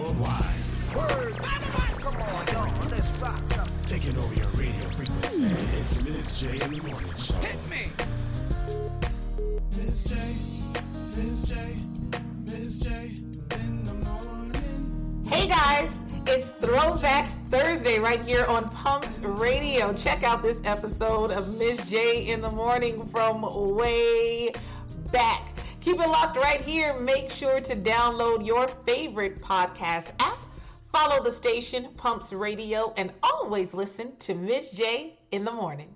or. Word. Come on, y'all, let's rock. Taking over your radio frequency. Mm. It's Miss J in the morning show. Hit me. Miss J, Miss J, Miss J in the morning. Hey guys, it's Throwback Thursday right here on Pumps Radio. Check out this episode of Miss J in the morning from way back. Keep it locked right here. Make sure to download your favorite podcast app. Follow the station, Pumps Radio, and always listen to Miss J in the morning.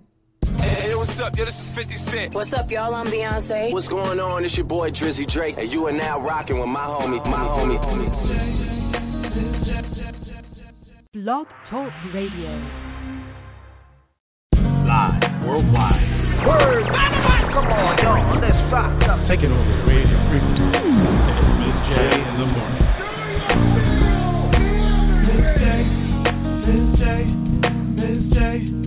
Hey, what's up? Yo, this is 50 Cent. What's up, y'all? I'm Beyonce. What's going on? It's your boy Drizzy Drake, and you are now rocking with my homie, my homie. Blog Talk Radio. Live worldwide Word. Come on, y'all. Let's rock. Take it over, Radio Frequency. Miss J in the morning. Miss J, Miss J, Miss J.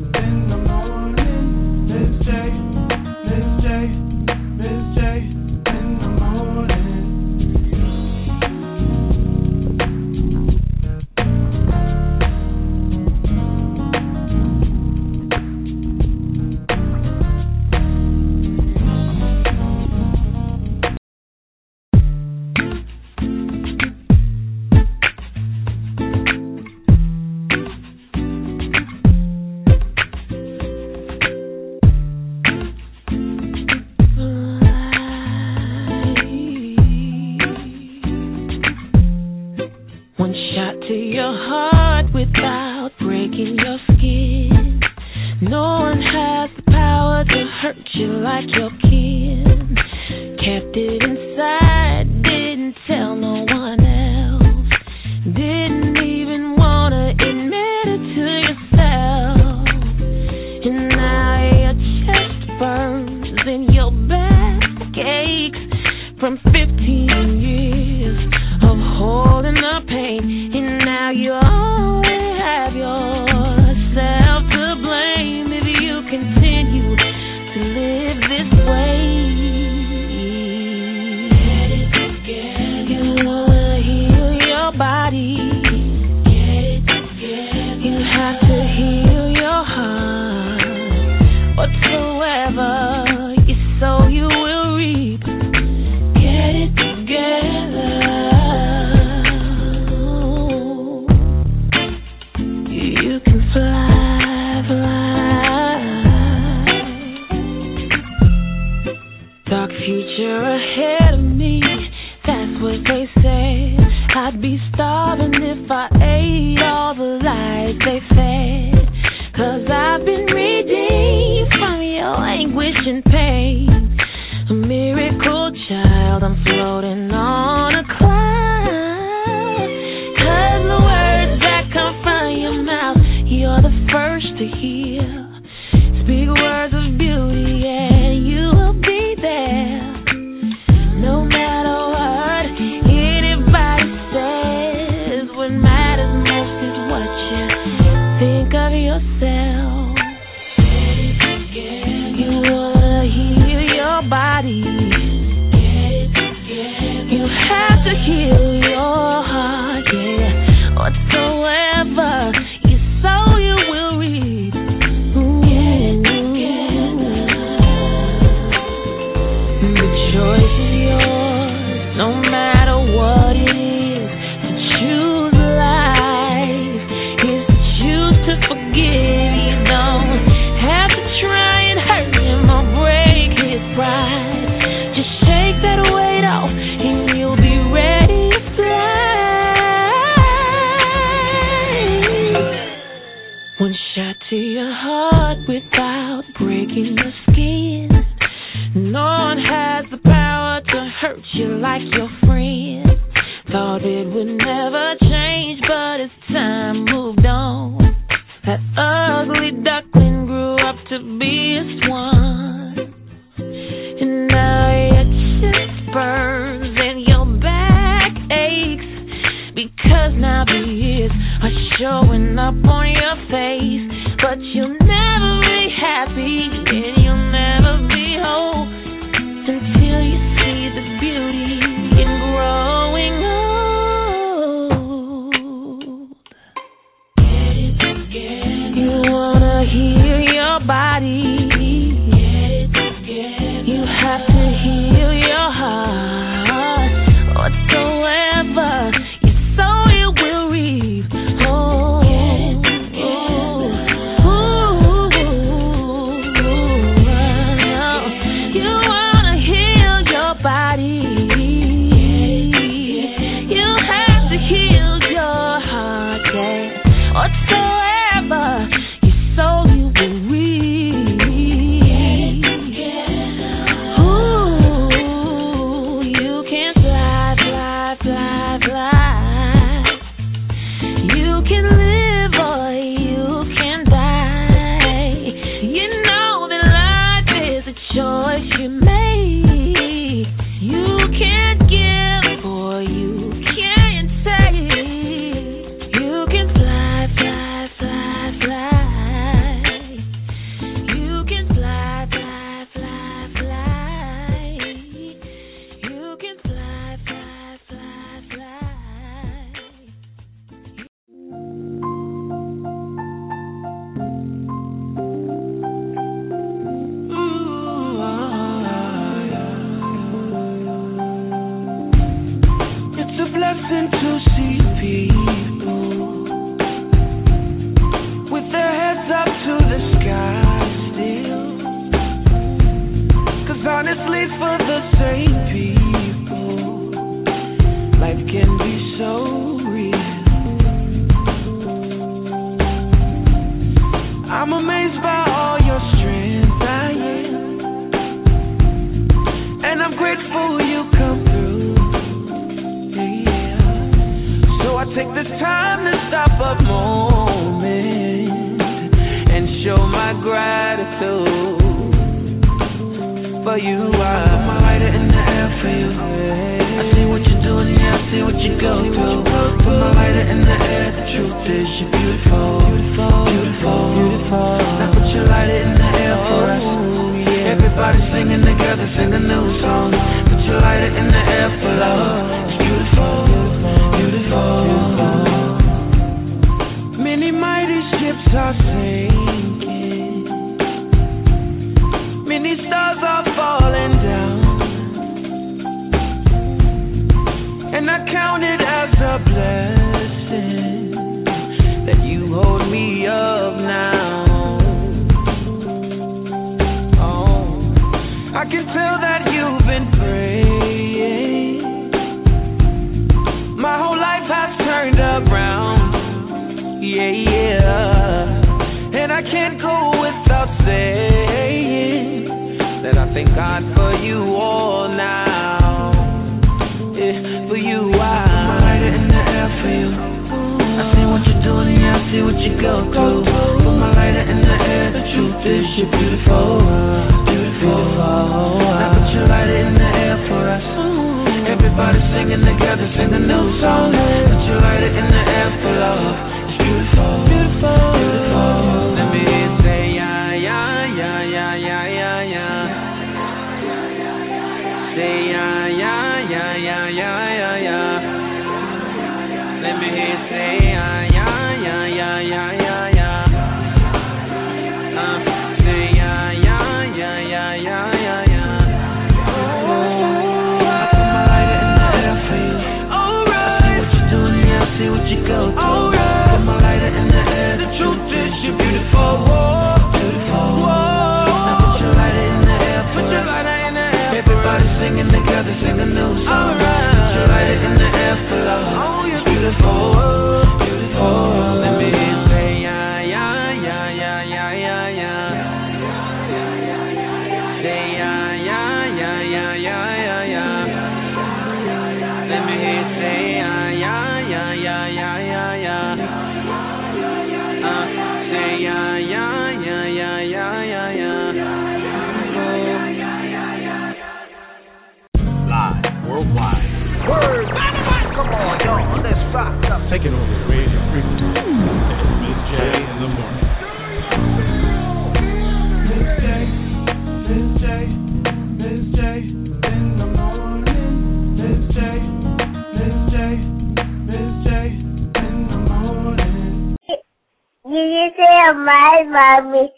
love me.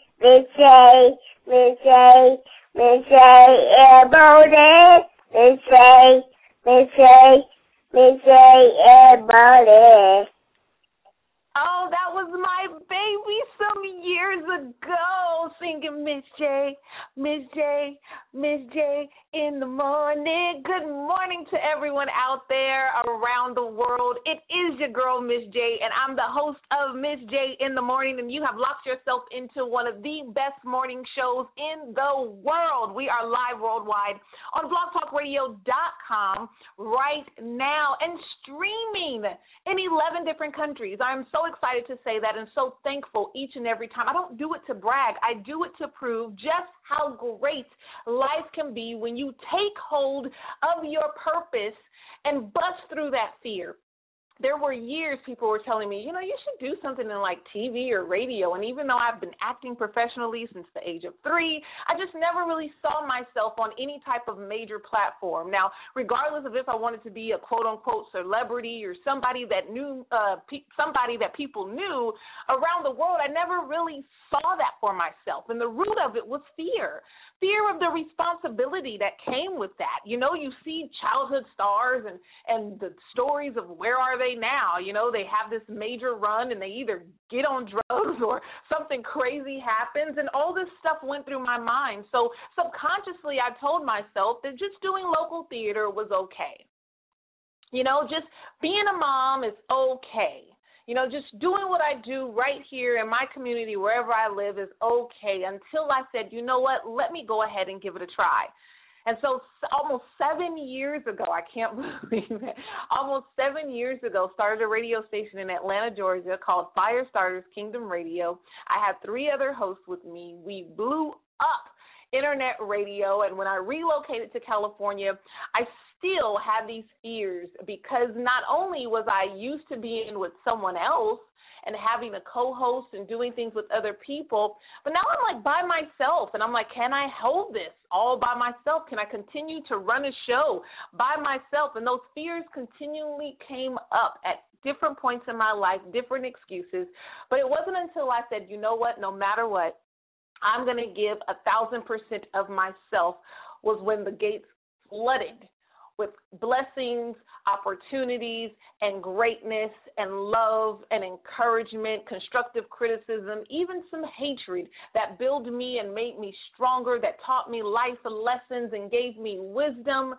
morning shows in the world. We are live worldwide on blogtalkradio.com right now and streaming in 11 different countries. I'm so excited to say that and so thankful each and every time. I don't do it to brag, I do it to prove just how great life can be when you take hold of your purpose and bust through that fear there were years people were telling me, you know, you should do something in like TV or radio. And even though I've been acting professionally since the age of three, I just never really saw myself on any type of major platform. Now, regardless of if I wanted to be a quote unquote celebrity or somebody that knew, uh, pe- somebody that people knew around the world, I never really saw that for myself. And the root of it was fear fear of the responsibility that came with that. You know, you see childhood stars and and the stories of where are they now? You know, they have this major run and they either get on drugs or something crazy happens and all this stuff went through my mind. So subconsciously I told myself that just doing local theater was okay. You know, just being a mom is okay you know, just doing what I do right here in my community, wherever I live, is okay until I said, you know what, let me go ahead and give it a try. And so, almost seven years ago, I can't believe it, almost seven years ago, started a radio station in Atlanta, Georgia called Firestarters Kingdom Radio. I had three other hosts with me. We blew up internet radio, and when I relocated to California, I still have these fears because not only was I used to being with someone else and having a co-host and doing things with other people, but now I'm like by myself and I'm like, can I hold this all by myself? Can I continue to run a show by myself? And those fears continually came up at different points in my life, different excuses. But it wasn't until I said, you know what, no matter what, I'm going to give a thousand percent of myself was when the gates flooded with blessings, opportunities, and greatness, and love, and encouragement, constructive criticism, even some hatred that built me and made me stronger, that taught me life lessons and gave me wisdom.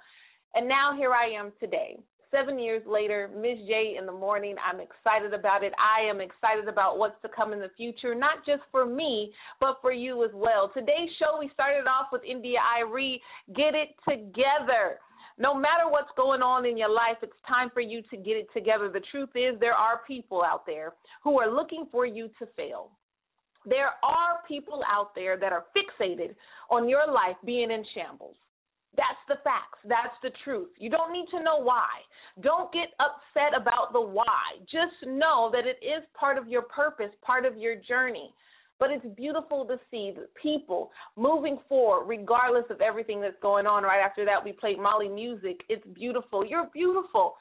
And now here I am today. Seven years later, Ms. J in the morning. I'm excited about it. I am excited about what's to come in the future, not just for me, but for you as well. Today's show, we started off with India Arie. Get it together no matter what's going on in your life, it's time for you to get it together. The truth is, there are people out there who are looking for you to fail. There are people out there that are fixated on your life being in shambles. That's the facts. That's the truth. You don't need to know why. Don't get upset about the why. Just know that it is part of your purpose, part of your journey. But it's beautiful to see the people moving forward, regardless of everything that's going on. Right after that, we played Mali Music. It's beautiful. You're beautiful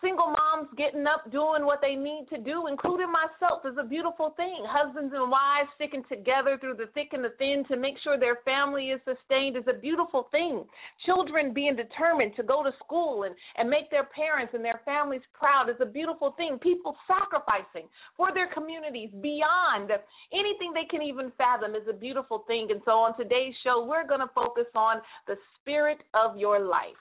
single moms getting up doing what they need to do, including myself, is a beautiful thing. Husbands and wives sticking together through the thick and the thin to make sure their family is sustained is a beautiful thing. Children being determined to go to school and, and make their parents and their families proud is a beautiful thing. People sacrificing for their communities beyond anything they can even fathom is a beautiful thing. And so on today's show, we're going to focus on the spirit of your life.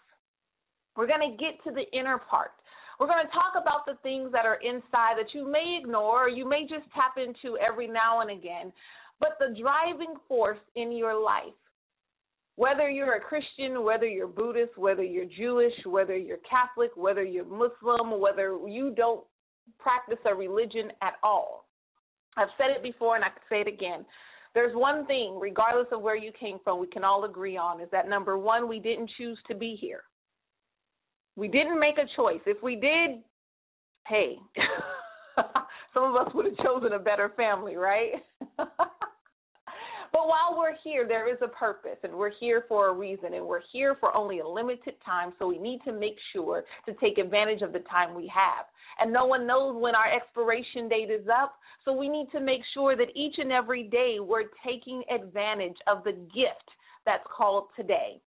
We're going to get to the inner part. We're going to talk about the things that are inside that you may ignore or you may just tap into every now and again, but the driving force in your life. Whether you're a Christian, whether you're Buddhist, whether you're Jewish, whether you're Catholic, whether you're Muslim, whether you don't practice a religion at all. I've said it before and I can say it again. There's one thing, regardless of where you came from, we can all agree on is that number one, we didn't choose to be here. We didn't make a choice. If we did, hey, some of us would have chosen a better family, right? but while we're here, there is a purpose, and we're here for a reason, and we're here for only a limited time, so we need to make sure to take advantage of the time we have. And no one knows when our expiration date is up, so we need to make sure that each and every day we're taking advantage of the gift that's called today.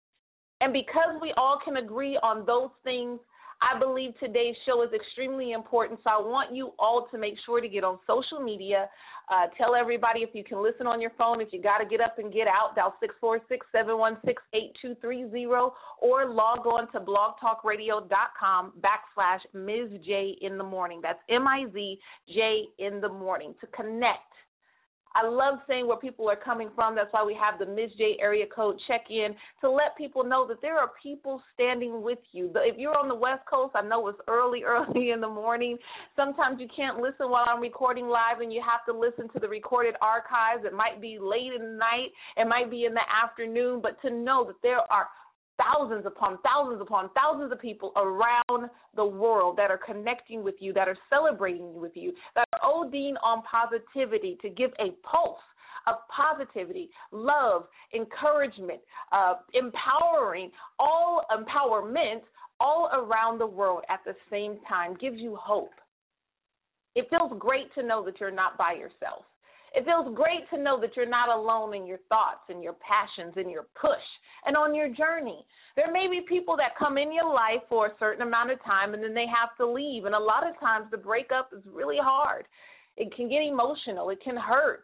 And because we all can agree on those things, I believe today's show is extremely important. So I want you all to make sure to get on social media. Uh, tell everybody if you can listen on your phone. If you got to get up and get out, dial six four six seven one six eight two three zero, or log on to blogtalkradio.com backslash Ms. J in the morning. That's M I Z J in the morning to connect I love saying where people are coming from. That's why we have the Ms. J area code check in to let people know that there are people standing with you. If you're on the West Coast, I know it's early, early in the morning. Sometimes you can't listen while I'm recording live and you have to listen to the recorded archives. It might be late in the night, it might be in the afternoon, but to know that there are thousands upon thousands upon thousands of people around the world that are connecting with you, that are celebrating with you, that are ODing on positivity to give a pulse of positivity, love, encouragement, uh, empowering, all empowerment all around the world at the same time gives you hope. It feels great to know that you're not by yourself. It feels great to know that you're not alone in your thoughts and your passions and your push and on your journey. There may be people that come in your life for a certain amount of time and then they have to leave. And a lot of times the breakup is really hard. It can get emotional, it can hurt.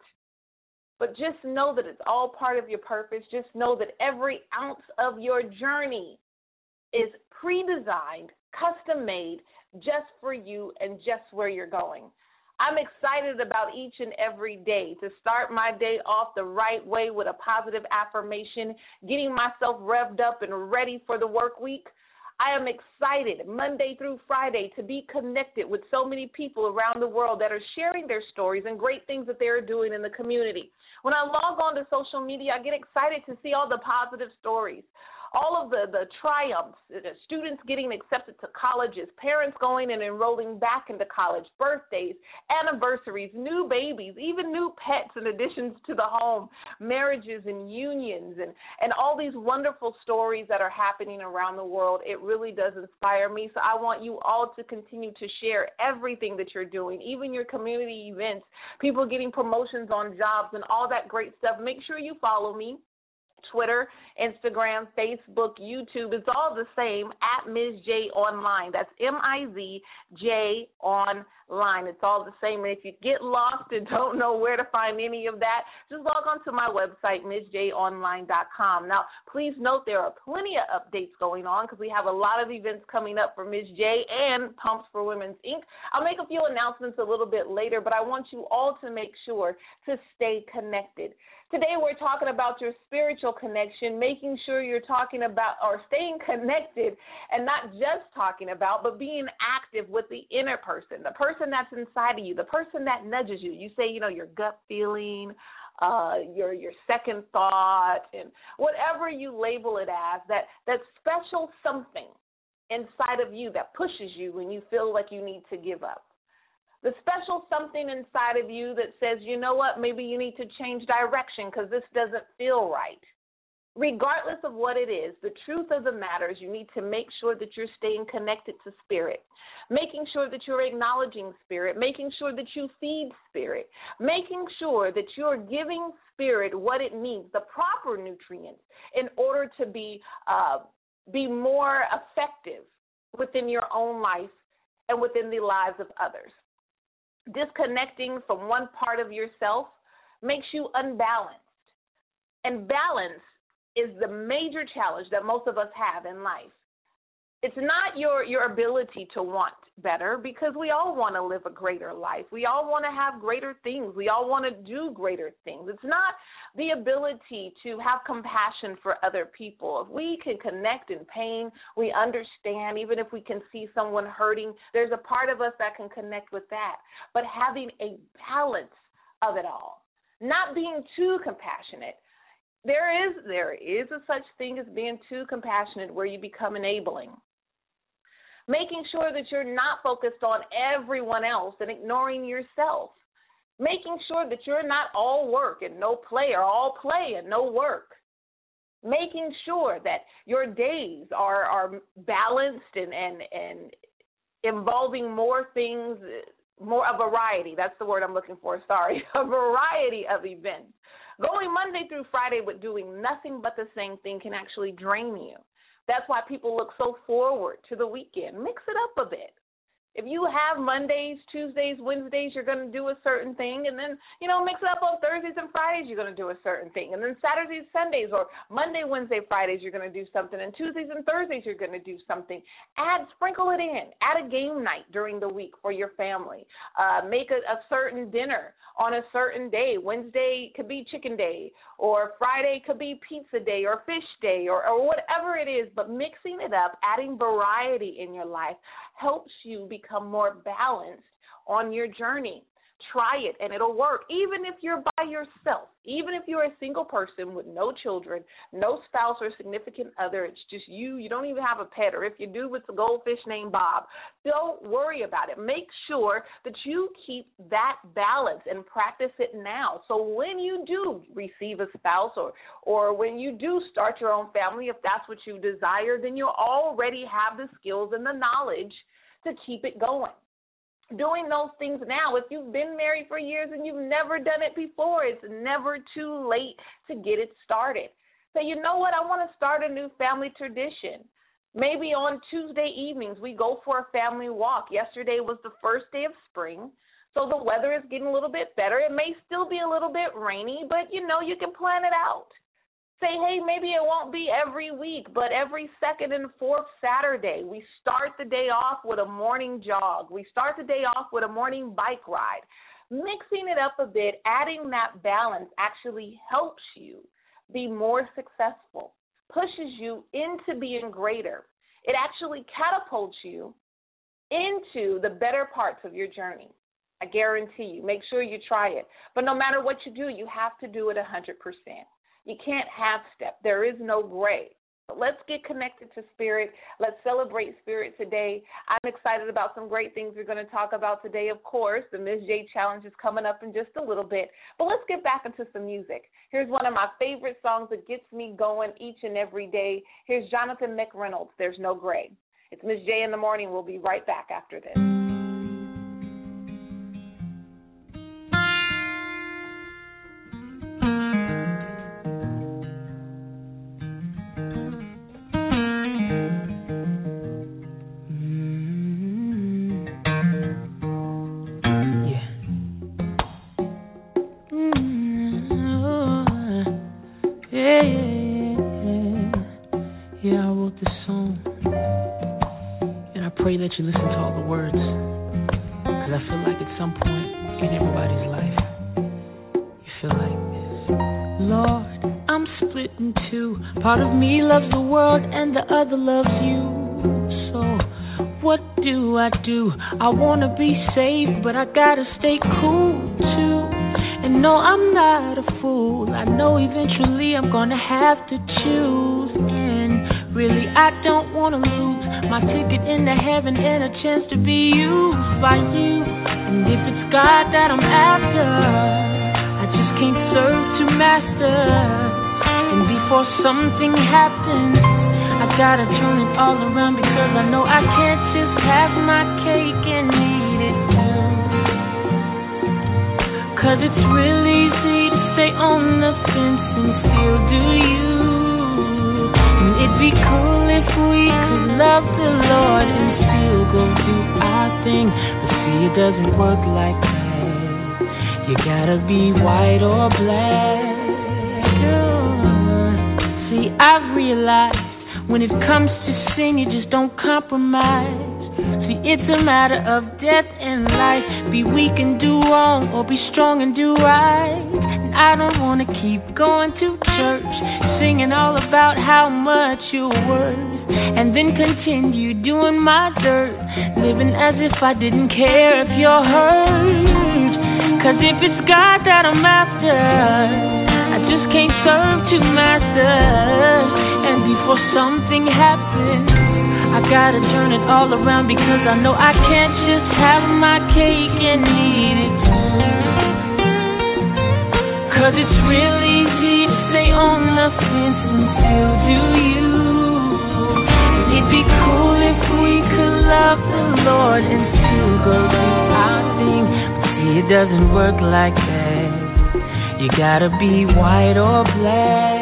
But just know that it's all part of your purpose. Just know that every ounce of your journey is pre designed, custom made, just for you and just where you're going. I'm excited about each and every day to start my day off the right way with a positive affirmation, getting myself revved up and ready for the work week. I am excited Monday through Friday to be connected with so many people around the world that are sharing their stories and great things that they are doing in the community. When I log on to social media, I get excited to see all the positive stories all of the, the triumphs, the students getting accepted to colleges, parents going and enrolling back into college, birthdays, anniversaries, new babies, even new pets and additions to the home, marriages and unions, and, and all these wonderful stories that are happening around the world. It really does inspire me. So I want you all to continue to share everything that you're doing, even your community events, people getting promotions on jobs, and all that great stuff. Make sure you follow me Twitter, Instagram, Facebook, YouTube. It's all the same at Ms. J Online. That's M I Z J Online. It's all the same. And if you get lost and don't know where to find any of that, just log on to my website, MizJOnline.com. Now, please note there are plenty of updates going on because we have a lot of events coming up for Ms. J and Pumps for Women's Inc. I'll make a few announcements a little bit later, but I want you all to make sure to stay connected. Today we're talking about your spiritual connection, making sure you're talking about or staying connected and not just talking about, but being active with the inner person, the person that's inside of you, the person that nudges you. You say, you know, your gut feeling, uh, your your second thought, and whatever you label it as, that that special something inside of you that pushes you when you feel like you need to give up the special something inside of you that says, you know what, maybe you need to change direction because this doesn't feel right. Regardless of what it is, the truth of the matter is you need to make sure that you're staying connected to spirit, making sure that you're acknowledging spirit, making sure that you feed spirit, making sure that you're giving spirit what it needs, the proper nutrients, in order to be uh, be more effective within your own life and within the lives of others. Disconnecting from one part of yourself makes you unbalanced. And balance is the major challenge that most of us have in life. It's not your your ability to want better because we all want to live a greater life. We all want to have greater things. We all want to do greater things. It's not the ability to have compassion for other people. If we can connect in pain, we understand, even if we can see someone hurting, there's a part of us that can connect with that. But having a balance of it all, not being too compassionate. There is there is a such thing as being too compassionate where you become enabling making sure that you're not focused on everyone else and ignoring yourself, making sure that you're not all work and no play or all play and no work. Making sure that your days are are balanced and and and involving more things, more a variety. That's the word I'm looking for. Sorry, a variety of events. Going Monday through Friday with doing nothing but the same thing can actually drain you. That's why people look so forward to the weekend. Mix it up a bit. If you have Mondays, Tuesdays, Wednesdays, you're going to do a certain thing, and then, you know, mix it up on Thursdays and Fridays, you're going to do a certain thing. And then Saturdays, Sundays, or Monday, Wednesday, Fridays, you're going to do something. And Tuesdays and Thursdays, you're going to do something. Add, sprinkle it in. Add a game night during the week for your family. Uh, make a, a certain dinner on a certain day. Wednesday could be chicken day, or Friday could be pizza day, or fish day, or, or whatever it is. But mixing it up, adding variety in your life helps you become more balanced on your journey. Try it and it'll work. Even if you're by yourself, even if you're a single person with no children, no spouse or significant other, it's just you, you don't even have a pet, or if you do, it's a goldfish named Bob. Don't worry about it. Make sure that you keep that balance and practice it now. So when you do receive a spouse or or when you do start your own family, if that's what you desire, then you already have the skills and the knowledge to keep it going doing those things now. If you've been married for years and you've never done it before, it's never too late to get it started. Say, so you know what? I want to start a new family tradition. Maybe on Tuesday evenings, we go for a family walk. Yesterday was the first day of spring. So the weather is getting a little bit better. It may still be a little bit rainy, but you know, you can plan it out say, hey, maybe it won't be every week, but every second and fourth Saturday, we start the day off with a morning jog. We start the day off with a morning bike ride. Mixing it up a bit, adding that balance actually helps you be more successful, pushes you into being greater. It actually catapults you into the better parts of your journey. I guarantee you. Make sure you try it. But no matter what you do, you have to do it 100%. You can't half step. There is no gray. But let's get connected to spirit. Let's celebrate spirit today. I'm excited about some great things we're going to talk about today. Of course, the Ms. J challenge is coming up in just a little bit. But let's get back into some music. Here's one of my favorite songs that gets me going each and every day. Here's Jonathan McReynolds, There's No Gray. It's Ms. J in the morning. We'll be right back after this. Part of me loves the world and the other loves you. So, what do I do? I wanna be safe, but I gotta stay cool too. And no, I'm not a fool. I know eventually I'm gonna have to choose. And really, I don't wanna lose my ticket into heaven and a chance to be used by you. And if it's God that I'm after, I just can't serve two masters. And before something happens, I gotta turn it all around because I know I can't just have my cake and eat it too. Cause it's real easy to stay on the fence and still do you. Be cool if we could love the Lord and still go do our thing. But see, it doesn't work like that. You gotta be white or black. Oh. See, I've realized when it comes to sin, you just don't compromise. See, it's a matter of death and life. Be weak and do wrong, or be strong and do right. And I don't want to keep going to church, singing all about how much you're worth, and then continue doing my dirt, living as if I didn't care if you're hurt. Cause if it's God that I'm after, I just can't serve two masters. And before something happens, I gotta turn it all around because I know I can't just have my cake and eat it too. Cause it's real to stay on and still do you. It'd be cool if we could love the Lord and still go our thing. But see, it doesn't work like that. You gotta be white or black.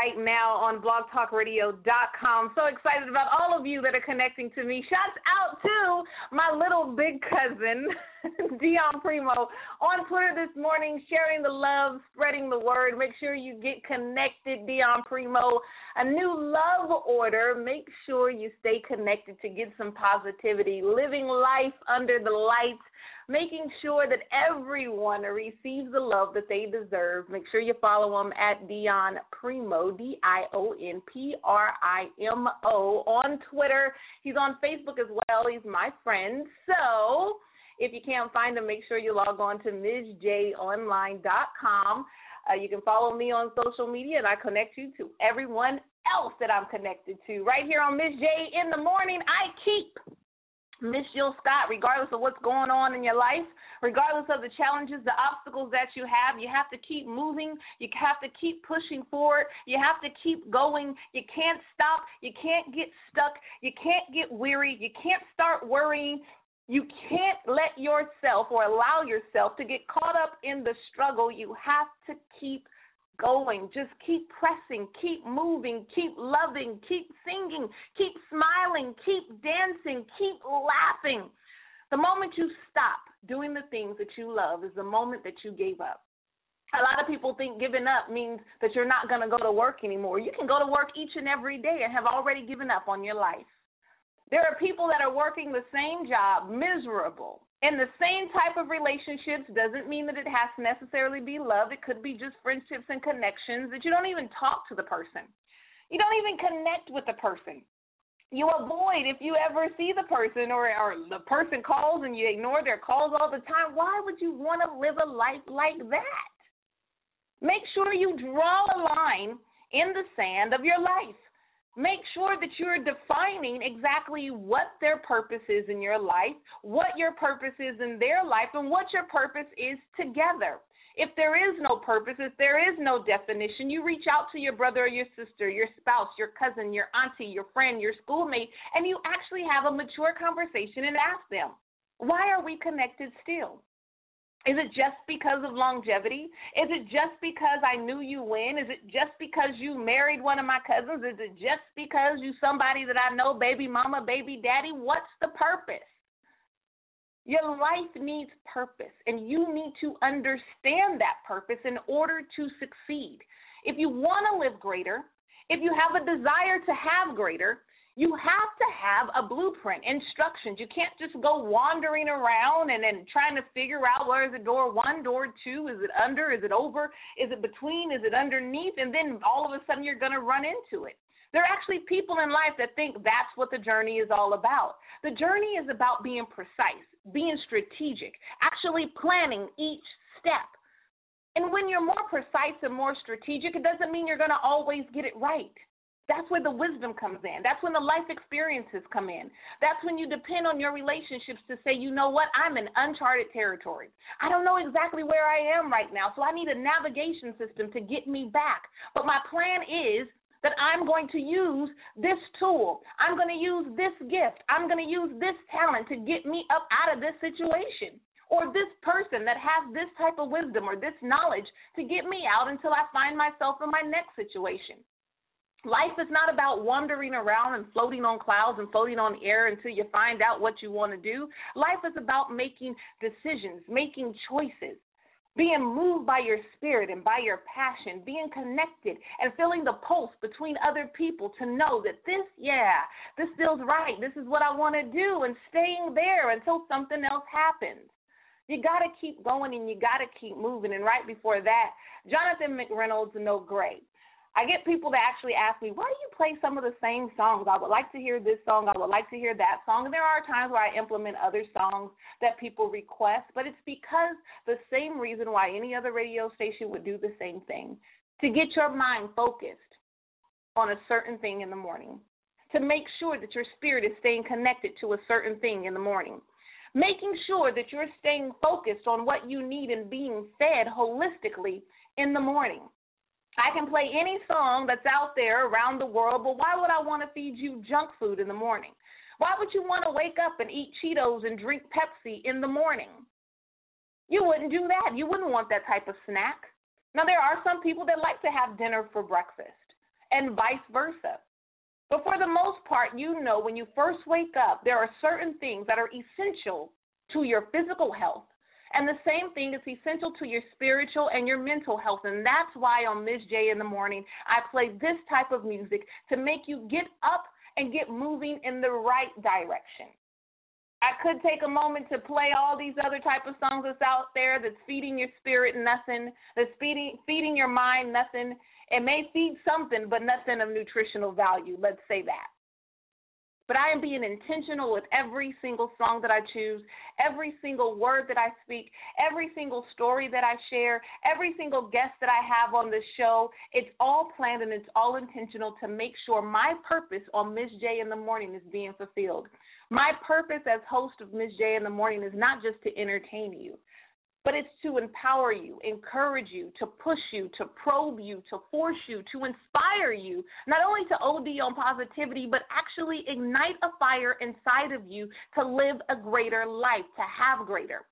Right now on blogtalkradio.com. So excited about all of you that are connecting to me. Shouts out to my little big cousin, Dion Primo, on Twitter this morning, sharing the love, spreading the word. Make sure you get connected, Dion Primo. A new love order. Make sure you stay connected to get some positivity. Living life under the lights making sure that everyone receives the love that they deserve. Make sure you follow him at Dion Primo, D I O N P R I M O, on Twitter. He's on Facebook as well. He's my friend. So if you can't find him, make sure you log on to MizJOnline.com. Uh, you can follow me on social media, and I connect you to everyone else that I'm connected to. Right here on Miss J in the morning, I keep Miss Jill Scott, regardless of what's going on in your life, regardless of the challenges, the obstacles that you have, you have to keep moving. You have to keep pushing forward. You have to keep going. You can't stop. You can't get stuck. You can't get weary. You can't start worrying. You can't let yourself or allow yourself to get caught up in the struggle. You have to keep going. Just keep pressing, keep moving, keep loving, keep singing, keep smiling, keep dancing, keep laughing. The moment you stop doing the things that you love is the moment that you gave up. A lot of people think giving up means that you're not going to go to work anymore. You can go to work each and every day and have already given up on your life. There are people that are working the same job, miserable, in the same type of relationships doesn't mean that it has to necessarily be love. It could be just friendships and connections that you don't even talk to the person. You don't even connect with the person. You avoid if you ever see the person or, or the person calls and you ignore their calls all the time. Why would you want to live a life like that? Make sure you draw a line in the sand of your life make sure that you're defining exactly what their purpose is in your life, what your purpose is in their life, and what your purpose is together. If there is no purpose, if there is no definition, you reach out to your brother or your sister, your spouse, your cousin, your auntie, your friend, your schoolmate, and you actually have a mature conversation and ask them, why are we connected still? Is it just because of longevity? Is it just because I knew you when? Is it just because you married one of my cousins? Is it just because you somebody that I know, baby mama, baby daddy? What's the purpose? Your life needs purpose, and you need to understand that purpose in order to succeed. If you want to live greater, if you have a desire to have greater, you have to have a blueprint, instructions. You can't just go wandering around and then trying to figure out where is the door one, door two, is it under, is it over, is it between, is it underneath, and then all of a sudden you're going to run into it. There are actually people in life that think that's what the journey is all about. The journey is about being precise, being strategic, actually planning each step. And when you're more precise and more strategic, it doesn't mean you're going to always get it right. That's where the wisdom comes in. That's when the life experiences come in. That's when you depend on your relationships to say, you know what, I'm in uncharted territory. I don't know exactly where I am right now, so I need a navigation system to get me back. But my plan is that I'm going to use this tool. I'm going to use this gift. I'm going to use this talent to get me up out of this situation. Or this person that has this type of wisdom or this knowledge to get me out until I find myself in my next situation. Life is not about wandering around and floating on clouds and floating on air until you find out what you want to do. Life is about making decisions, making choices, being moved by your spirit and by your passion, being connected and feeling the pulse between other people to know that this, yeah, this feels right. This is what I want to do and staying there until something else happens. You got to keep going and you got to keep moving. And right before that, Jonathan McReynolds, No Gray I get people that actually ask me, why do you play some of the same songs? I would like to hear this song. I would like to hear that song. And there are times where I implement other songs that people request, but it's because the same reason why any other radio station would do the same thing to get your mind focused on a certain thing in the morning, to make sure that your spirit is staying connected to a certain thing in the morning making sure that you're staying focused on what you need and being fed holistically in the morning. I can play any song that's out there around the world, but why would I want to feed you junk food in the morning? Why would you want to wake up and eat Cheetos and drink Pepsi in the morning? You wouldn't do that. You wouldn't want that type of snack. Now, there are some people that like to have dinner for breakfast, and vice versa. But for the most part, you know when you first wake up, there are certain things that are essential to your physical health and the same thing is essential to your spiritual and your mental health. And that's why on Miss J in the morning, I play this type of music to make you get up and get moving in the right direction. I could take a moment to play all these other type of songs that's out there that's feeding your spirit nothing, that's feeding feeding your mind nothing. It may feed something, but nothing of nutritional value. Let's say that. But I am being intentional with every single song that I choose, every single word that I speak, every single story that I share, every single guest that I have on this show. It's all planned and it's all intentional to make sure my purpose on Miss J in the morning is being fulfilled. My purpose as host of Miss J in the morning is not just to entertain you but it's to empower you, encourage you, to push you, to probe you, to force you, to inspire you, not only to OD on positivity, but actually ignite a fire inside of you to live a greater life, to have greater.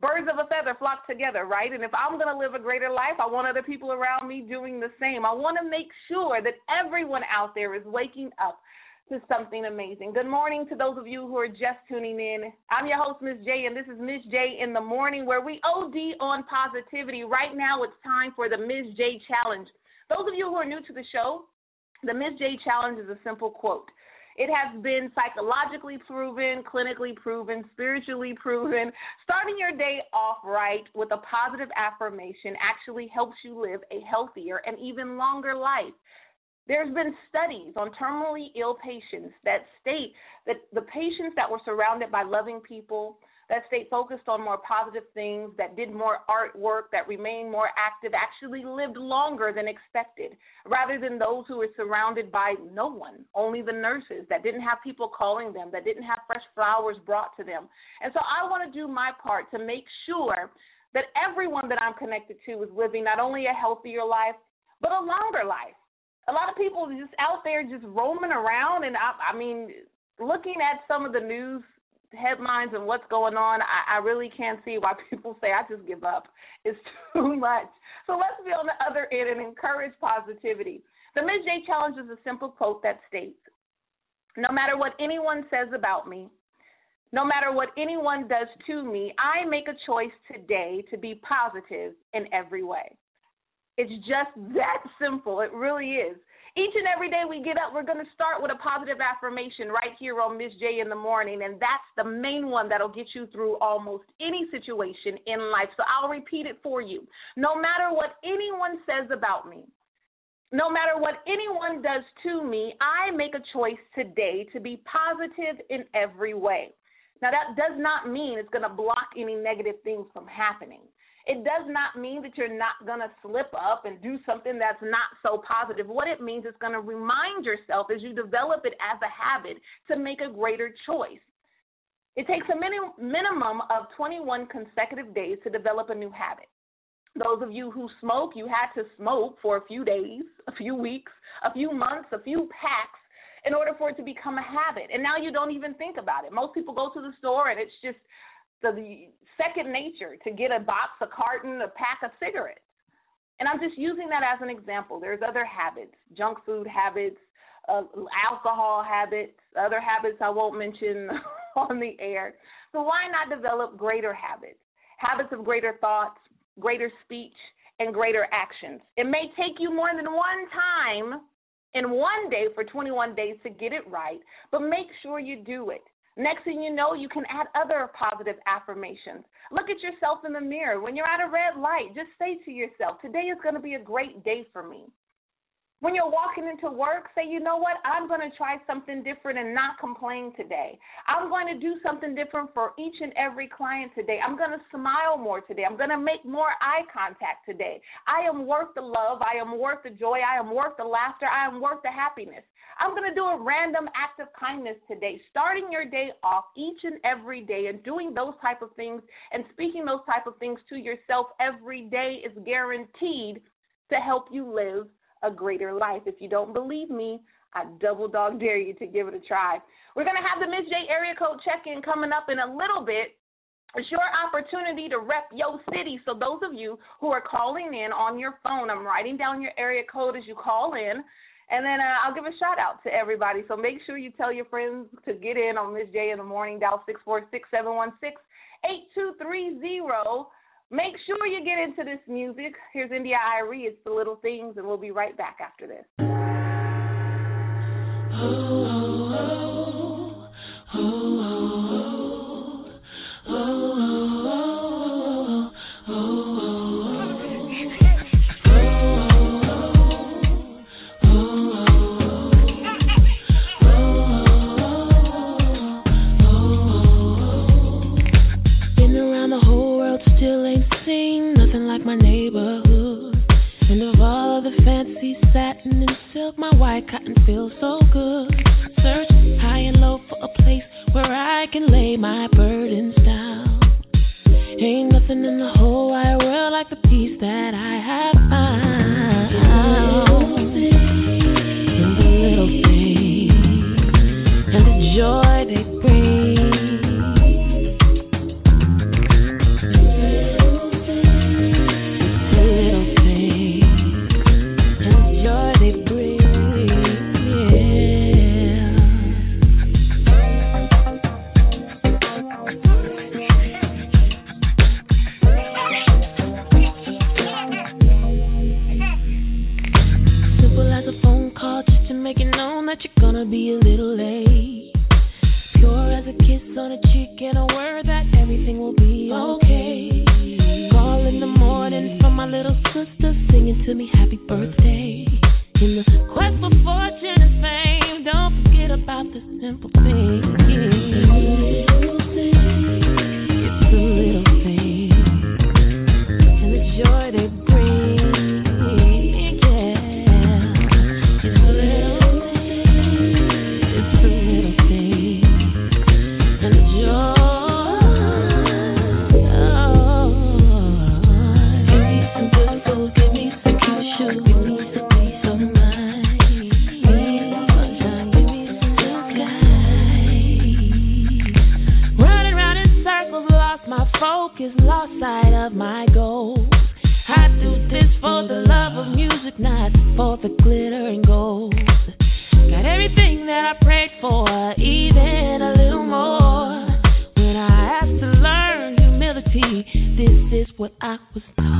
Birds of a feather flock together, right? And if I'm going to live a greater life, I want other people around me doing the same. I want to make sure that everyone out there is waking up to something amazing. Good morning to those of you who are just tuning in. I'm your host, Miss J, and this is Miss J in the morning where we OD on positivity. Right now, it's time for the Miss J Challenge. Those of you who are new to the show, the Miss J Challenge is a simple quote. It has been psychologically proven, clinically proven, spiritually proven. Starting your day off right with a positive affirmation actually helps you live a healthier and even longer life. There's been studies on terminally ill patients that state that the patients that were surrounded by loving people, that stayed focused on more positive things, that did more artwork, that remained more active, actually lived longer than expected, rather than those who were surrounded by no one, only the nurses, that didn't have people calling them, that didn't have fresh flowers brought to them. And so I want to do my part to make sure that everyone that I'm connected to is living not only a healthier life, but a longer life a lot of people just out there just roaming around, and I, I mean, looking at some of the news headlines and what's going on, I, I really can't see why people say I just give up. It's too much. So let's be on the other end and encourage positivity. The Ms. J Challenge is a simple quote that states, "No matter what anyone says about me." No matter what anyone does to me, I make a choice today to be positive in every way. It's just that simple. It really is. Each and every day we get up, we're going to start with a positive affirmation right here on Miss J in the morning, and that's the main one that'll get you through almost any situation in life. So I'll repeat it for you. No matter what anyone says about me, no matter what anyone does to me, I make a choice today to be positive in every way. Now, that does not mean it's going to block any negative things from happening it does not mean that you're not going to slip up and do something that's not so positive. What it means is going to remind yourself as you develop it as a habit to make a greater choice. It takes a minim- minimum of 21 consecutive days to develop a new habit. Those of you who smoke, you had to smoke for a few days, a few weeks, a few months, a few packs in order for it to become a habit. And now you don't even think about it. Most people go to the store and it's just the second nature to get a box, a carton, a pack of cigarettes. And I'm just using that as an example. There's other habits, junk food habits, uh, alcohol habits, other habits I won't mention on the air. So why not develop greater habits? Habits of greater thoughts, greater speech, and greater actions. It may take you more than one time in one day for 21 days to get it right, but make sure you do it. Next thing you know, you can add other positive affirmations. Look at yourself in the mirror. When you're at a red light, just say to yourself, Today is going to be a great day for me. When you're walking into work, say, you know what? I'm going to try something different and not complain today. I'm going to do something different for each and every client today. I'm going to smile more today. I'm going to make more eye contact today. I am worth the love. I am worth the joy. I am worth the laughter. I am worth the happiness. I'm going to do a random act of kindness today. Starting your day off each and every day and doing those type of things and speaking those type of things to yourself every day is guaranteed to help you live a greater life. If you don't believe me, I double dog dare you to give it a try. We're going to have the Miss J area code check in coming up in a little bit. It's your opportunity to rep your city. So, those of you who are calling in on your phone, I'm writing down your area code as you call in. And then uh, I'll give a shout out to everybody. So make sure you tell your friends to get in on Miss J in the morning. Dial six four six seven one six eight two three zero. Make sure you get into this music. Here's India Arie. It's the little things, and we'll be right back after this. Been sight of my goal. I do this for the love of music, not for the glitter and gold. Got everything that I prayed for, even a little more. When I asked to learn humility, this is what I was told.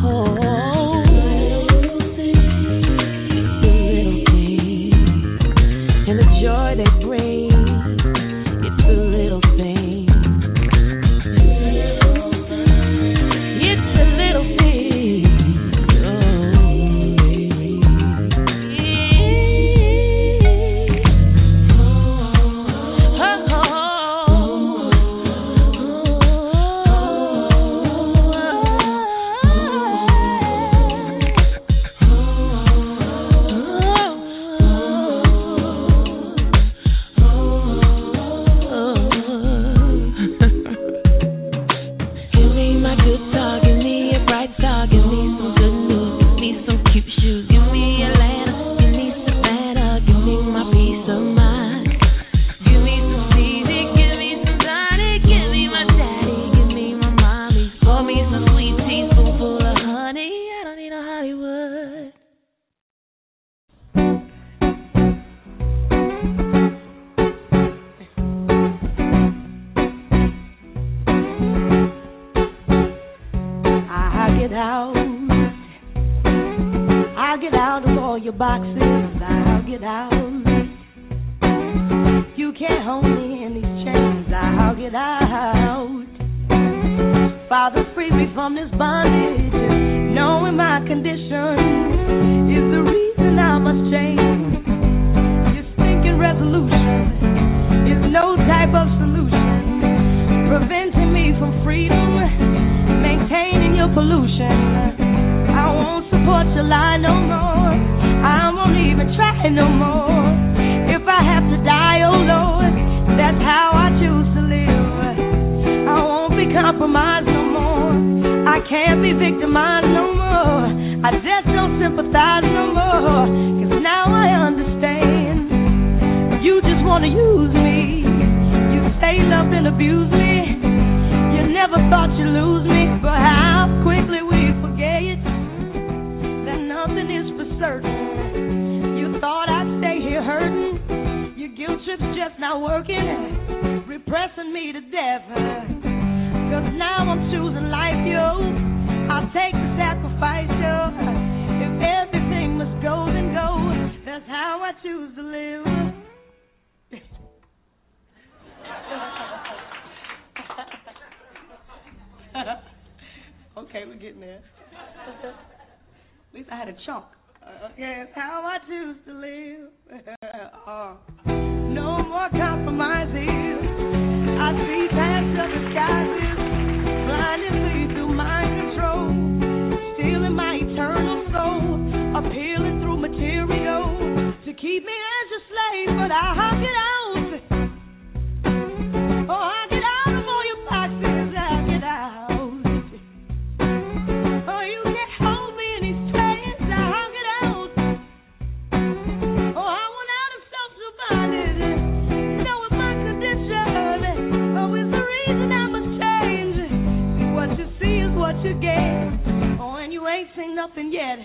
you gave. Oh, and you ain't seen nothing yet.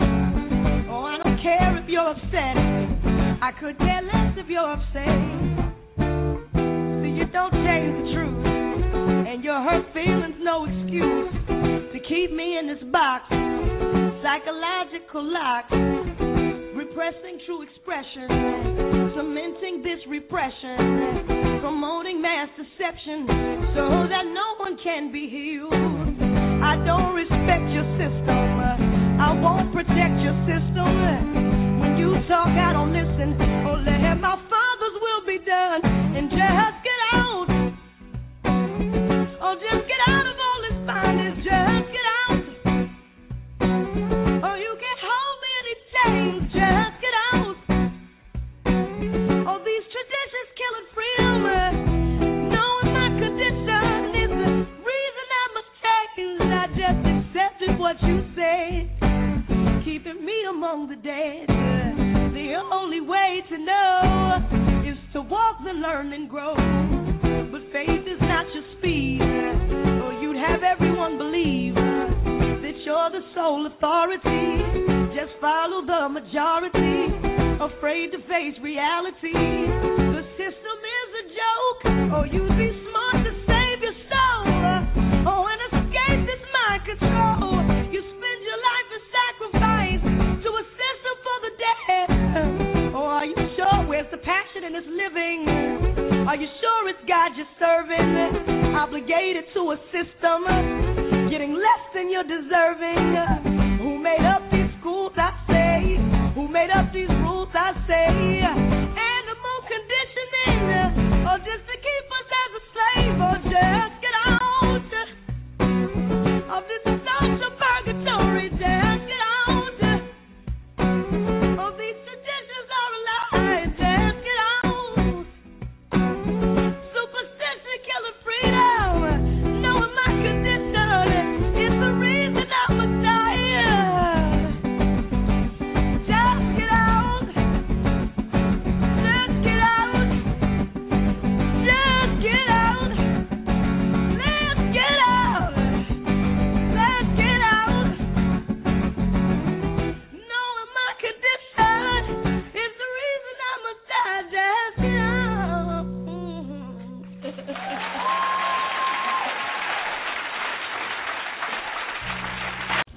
Oh, I don't care if you're upset. I could care less if you're upset. See, you don't change the truth. And your hurt feelings, no excuse to keep me in this box. Psychological lock. Repressing true expression. Cementing this repression. Promoting mass deception so that no one can be healed. I don't respect your system. I won't protect your system. When you talk, I don't listen. Oh, let my father's will be done. And just know is to walk the learn and grow. But faith is not your speed, or you'd have everyone believe that you're the sole authority. Just follow the majority, afraid to face reality. The system is a joke, or you'd be living? Are you sure it's God you're serving? Obligated to a system, getting less than you're deserving. Who made up these schools? I say. Who made up these rules? I say. Animal condition.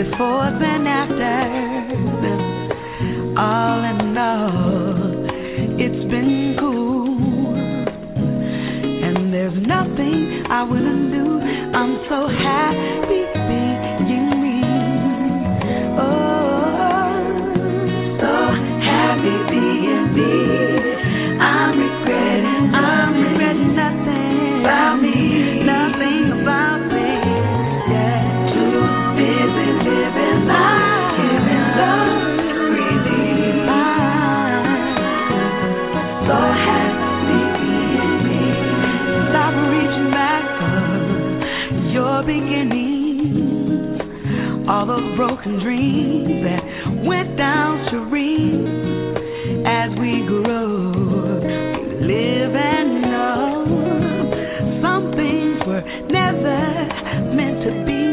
Befores and afters. All in all, it's been cool. And there's nothing I wouldn't do. I'm so happy dreams that went down serene as we grow. We live and know some things were never meant to be.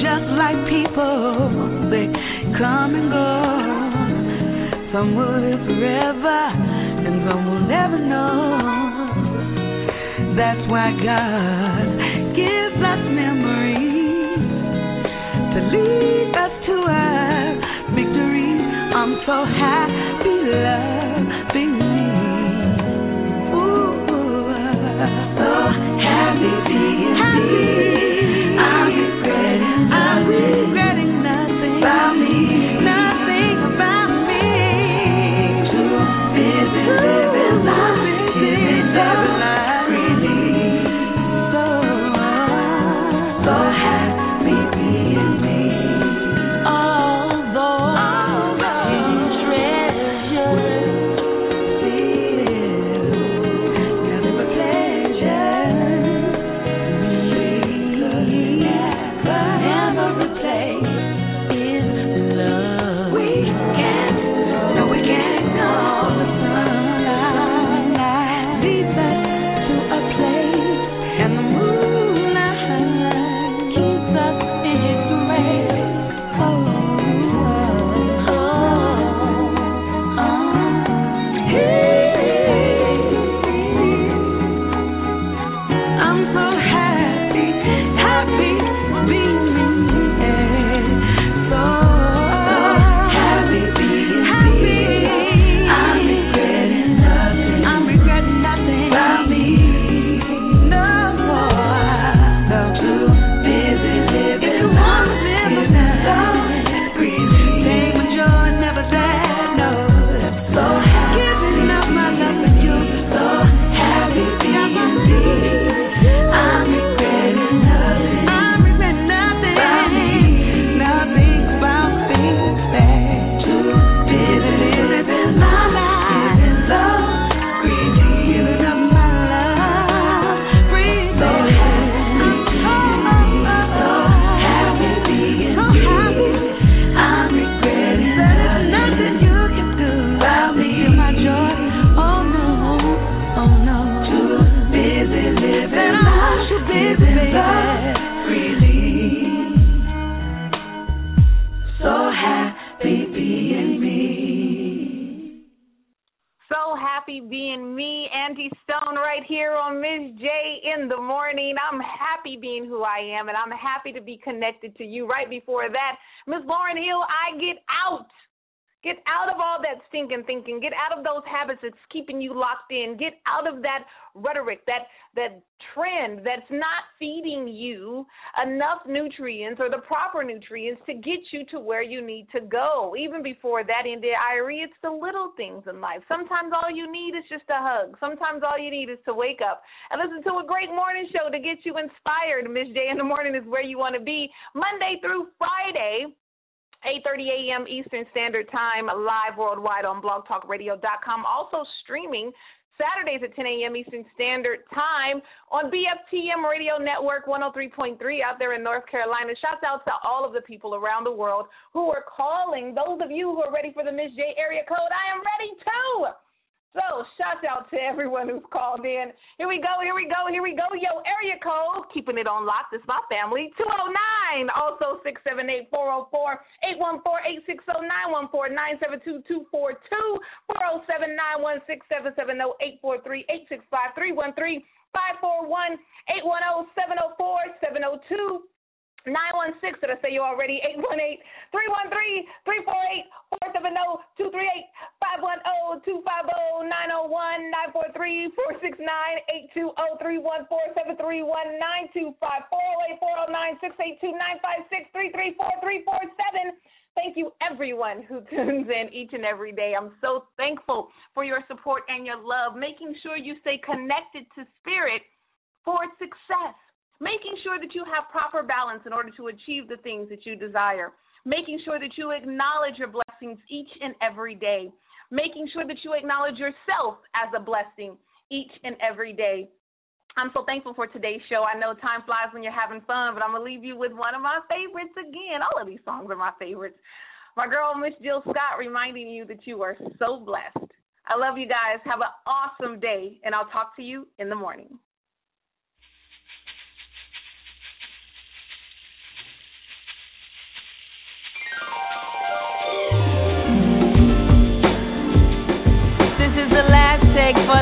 Just like people, they come and go. Some will live forever, and some will never know. That's why God lead us to our victory. I'm so happy loving me. Ooh, so happy being me. Connected to you. Right before that, Miss Lauryn Hill, I get out. Get out of all that stinking thinking. Get out of those habits that's keeping you locked in. Get out of that rhetoric, that that trend that's not feeding you enough nutrients or the proper nutrients to get you to where you need to go. Even before that India Arie, it's the little things in life. Sometimes all you need is just a hug. Sometimes all you need is to wake up and listen to a great morning show to get you inspired. Miss J in the morning is where you want to be Monday through Friday. 8:30 a.m. Eastern Standard Time, live worldwide on blogtalkradio.com. Also streaming Saturdays at 10 a.m. Eastern Standard Time on BFTM Radio Network 103.3 out there in North Carolina. Shouts out to all of the people around the world who are calling. Those of you who are ready for the Miss J area code, I am ready too. So, shout out to everyone who's called in. Here we go, here we go, here we go. Yo, area code, keeping it on lock. This is my family. 209, also 678 404 814 860 914 972 242 407 916 770 843 865 313. 541 810 704 702. 916, did I say you already? 818 313 348 470 238 510 250 901 943 469 820 314 731 9254 408 409 682 956 334 347. Thank you, everyone who tunes in each and every day. I'm so thankful for your support and your love, making sure you stay connected to spirit for success making sure that you have proper balance in order to achieve the things that you desire, making sure that you acknowledge your blessings each and every day, making sure that you acknowledge yourself as a blessing each and every day. I'm so thankful for today's show. I know time flies when you're having fun, but I'm going to leave you with one of my favorites again. All of these songs are my favorites. My girl, Miss Jill Scott, reminding you that you are so blessed. I love you guys. Have an awesome day, and I'll talk to you in the morning.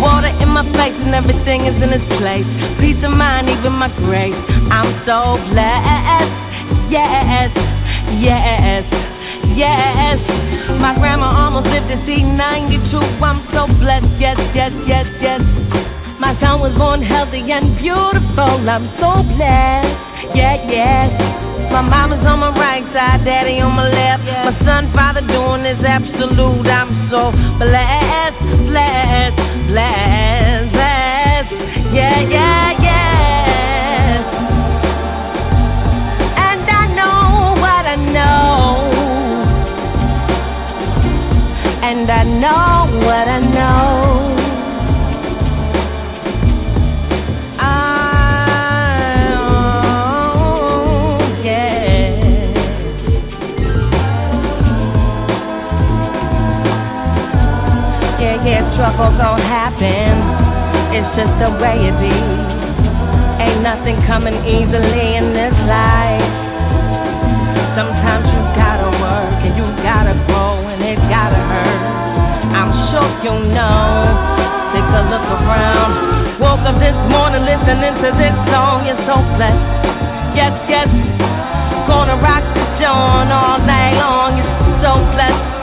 Water in my face and everything is in its place. Peace of mind, even my grace. I'm so blessed. Yes, yes, yes. My grandma almost lived to see 92. I'm so blessed. Yes, yes, yes, yes. My son was born healthy and beautiful. I'm so blessed. Yeah, yes. My mama's on my right side, daddy on my left. My son, father doing his absolute. I'm so blessed, blessed, blessed, blessed. Yeah, yeah, yes. And I know what I know. And I know what I know. Yeah, trouble gon' happen. It's just the way it be. Ain't nothing coming easily in this life. Sometimes you gotta work and you gotta grow and it gotta hurt. I'm sure you know. Take a look around. Woke up this morning listening to this song. You're so blessed. Yes, yes. Gonna rock the joint all night long. You're so blessed.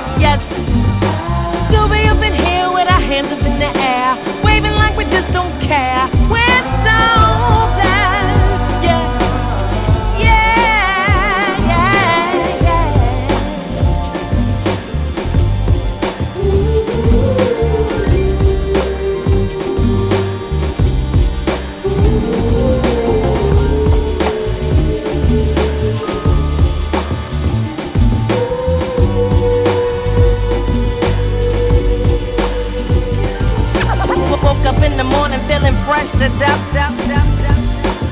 crushed to death. death, death, death.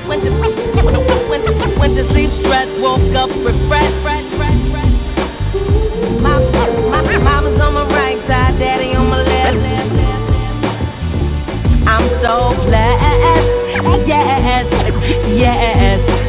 When, the, when, when the sleep stress woke up refreshed. Fresh, fresh, fresh. My, my, mama's on my right side, daddy on my left. I'm so blessed. Yes, yes.